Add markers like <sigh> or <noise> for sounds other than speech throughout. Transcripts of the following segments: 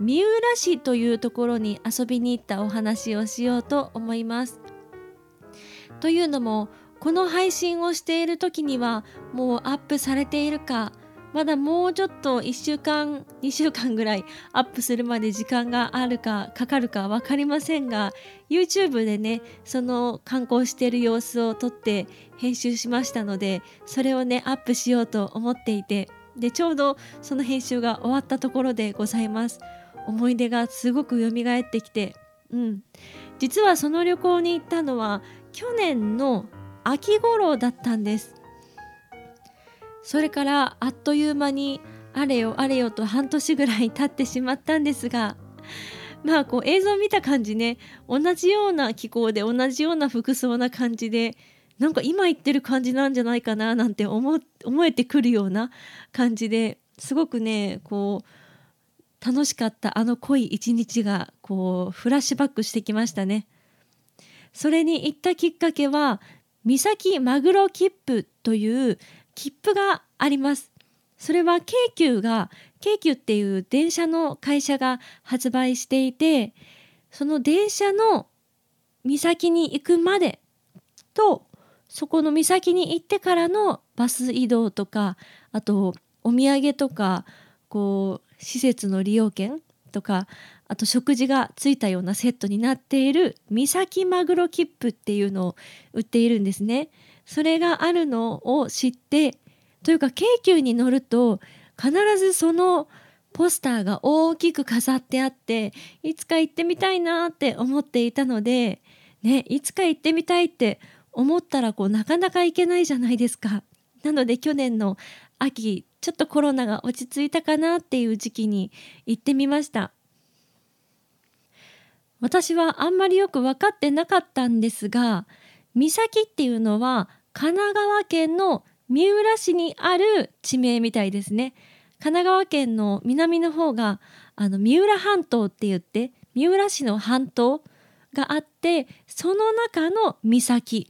三浦市というところに遊びに行ったお話をしようと思います。というのもこの配信をしている時にはもうアップされているかまだもうちょっと1週間2週間ぐらいアップするまで時間があるかかかるか分かりませんが YouTube でねその観光している様子を撮って編集しましたのでそれをねアップしようと思っていてでちょうどその編集が終わったところでございます思い出がすごく蘇ってきてうん。実はその旅行に行ったのは去年の秋頃だったんです。それからあっという間にあれよあれよと半年ぐらい経ってしまったんですがまあこう映像見た感じね同じような気候で同じような服装な感じでなんか今言ってる感じなんじゃないかななんて思思えてくるような感じですごくねこう楽しかったあの濃い一日がこうフラッシュバックしてきましたね。それに行ったきっかけは三崎マグロ切符という切符があります。それは京急が京急っていう電車の会社が発売していてその電車の岬に行くまでとそこの岬に行ってからのバス移動とかあとお土産とかこう施設の利用券とかあと食事がついたようなセットになっている三崎マグロ切符っていうのを売っているんですね。それがあるのを知ってというか京急に乗ると必ずそのポスターが大きく飾ってあっていつか行ってみたいなって思っていたので、ね、いつか行ってみたいって思ったらこうなかなか行けないじゃないですか。なので去年の秋ちょっとコロナが落ち着いたかなっていう時期に行ってみました。私はあんまりよく分かってなかったんですが三崎っていうのは神奈川県の三浦市にある地名みたいですね。神奈川県の南の方があの三浦半島って言って三浦市の半島があってその中の岬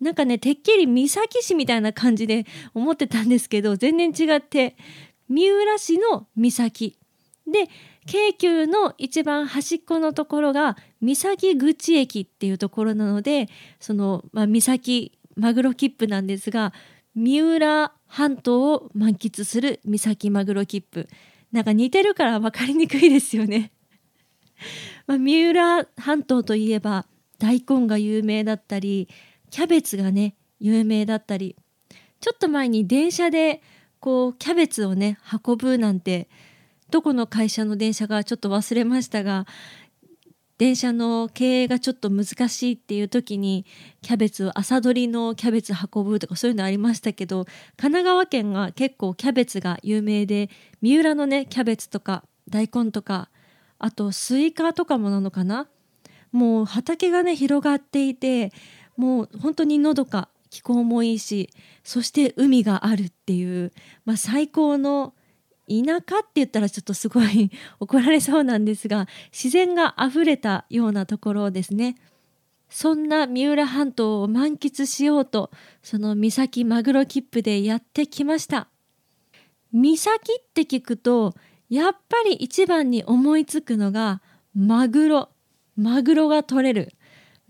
なんかねてっきり三崎市みたいな感じで思ってたんですけど全然違って三浦市の岬で京急の一番端っこのところが三崎口駅っていうところなのでその、まあ、三崎マグロ切符なんですが三浦半島を満喫する三崎マグロ切符なんか似てるから分かりにくいですよね。<laughs> まあ、三浦半島といえば大根が有名だったりキャベツがね有名だったりちょっと前に電車でこうキャベツをね運ぶなんてどこの会社の電車かちょっと忘れましたが電車の経営がちょっと難しいっていう時にキャベツを朝取りのキャベツ運ぶとかそういうのありましたけど神奈川県が結構キャベツが有名で三浦のねキャベツとか大根とかあとスイカとかもなのかな？もう畑がね広がっていてもう本当にのどか気候もいいしそして海があるっていう、まあ、最高の田舎って言ったらちょっとすごい怒られそうなんですが自然があふれたようなところですね。そんな三浦半島を満喫しようとその三崎マグロ切符でやってきました。三崎って聞くとやっぱり一番に思いつくのがマグロマグロが取れる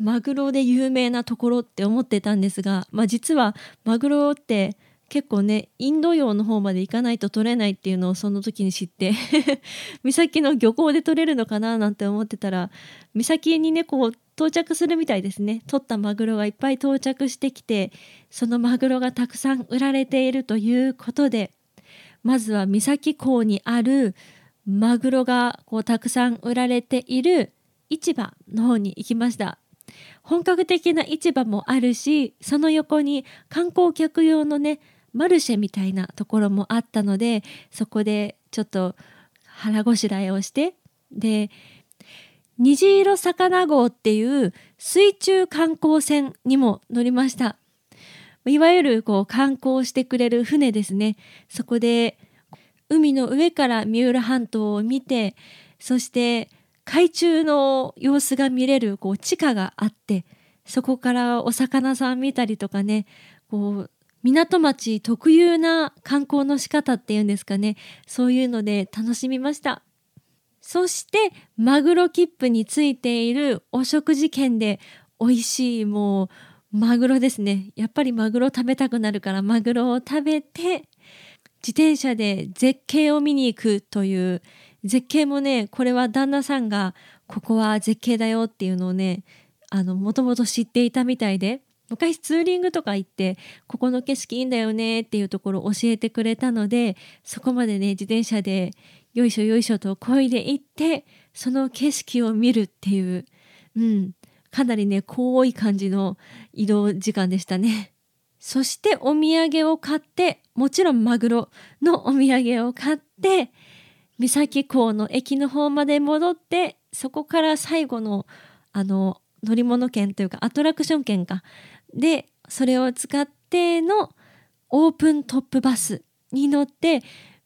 マグロで有名なところって思ってたんですが、まあ、実はマグロって結構ねインド洋の方まで行かないと取れないっていうのをその時に知って <laughs> 岬の漁港で取れるのかななんて思ってたら岬にねこう到着するみたいですね。取ったマグロがいっぱい到着してきてそのマグロがたくさん売られているということでまずは岬港にあるマグロがこうたくさん売られている市場の方に行きました。本格的な市場もあるしその横に観光客用のねマルシェみたいなところもあったのでそこでちょっと腹ごしらえをしてで虹色魚号っていう水中観光船にも乗りました。いわゆるこう観光してくれる船ですね。そこで海の上から三浦半島を見てそして海中の様子が見れるこう地下があってそこからお魚さん見たりとかねこう港町特有な観光の仕方っていうんですかねそういうので楽しみました。そしてマグロ切符についているお食事券で美味しいもうマグロですね。やっぱりマグロ食べたくなるからマグロを食べて自転車で絶景を見に行くという絶景もねこれは旦那さんがここは絶景だよっていうのをねもともと知っていたみたいで昔ツーリングとか行ってここの景色いいんだよねっていうところを教えてくれたのでそこまでね自転車でよいしょよいしょと漕いで行ってその景色を見るっていう、うん、かなりね遠い感じの移動時間でしたね。そしてお土産を買ってもちろんマグロのお土産を買って三崎港の駅の方まで戻ってそこから最後のあの乗り物券というかアトラクション券か。でそれを使ってのオープントップバスに乗って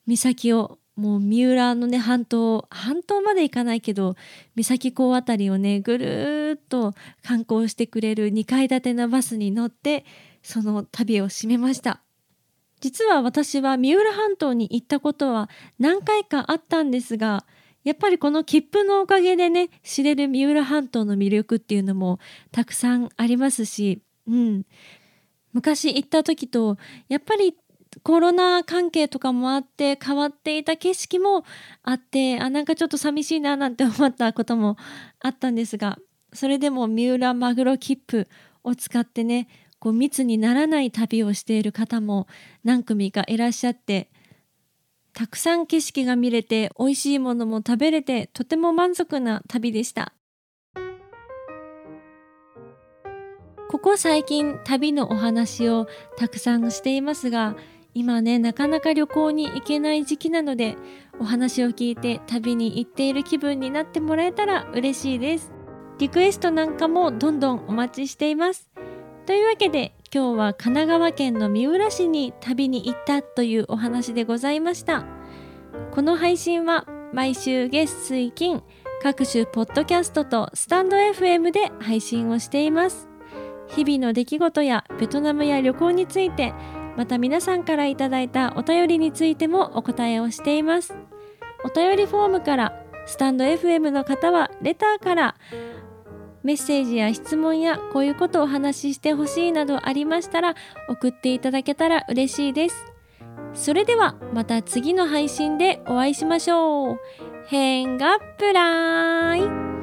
岬をもう三浦のね半島半島まで行かないけど三崎港辺りをねぐるっと観光してくれる2階建てのバスに乗ってその旅を締めました。実は私は三浦半島に行ったことは何回かあったんですがやっぱりこの切符のおかげでね知れる三浦半島の魅力っていうのもたくさんありますしうん、昔行った時とやっぱりコロナ関係とかもあって変わっていた景色もあってあなんかちょっと寂しいななんて思ったこともあったんですがそれでも三浦マグロ切符を使ってねこう密にならない旅をしている方も何組かいらっしゃってたくさん景色が見れて美味しいものも食べれてとても満足な旅でした。ここ最近旅のお話をたくさんしていますが今ねなかなか旅行に行けない時期なのでお話を聞いて旅に行っている気分になってもらえたら嬉しいですリクエストなんかもどんどんお待ちしていますというわけで今日は神奈川県の三浦市に旅に行ったというお話でございました。この配信は毎週月水金各種ポッドキャストとスタンド FM で配信をしています。日々の出来事やベトナムや旅行についてまた皆さんからいただいたお便りについてもお答えをしています。お便りフォームからスタンド FM の方はレターからメッセージや質問やこういうことをお話ししてほしいなどありましたら送っていただけたら嬉しいですそれではまた次の配信でお会いしましょう。変がプライ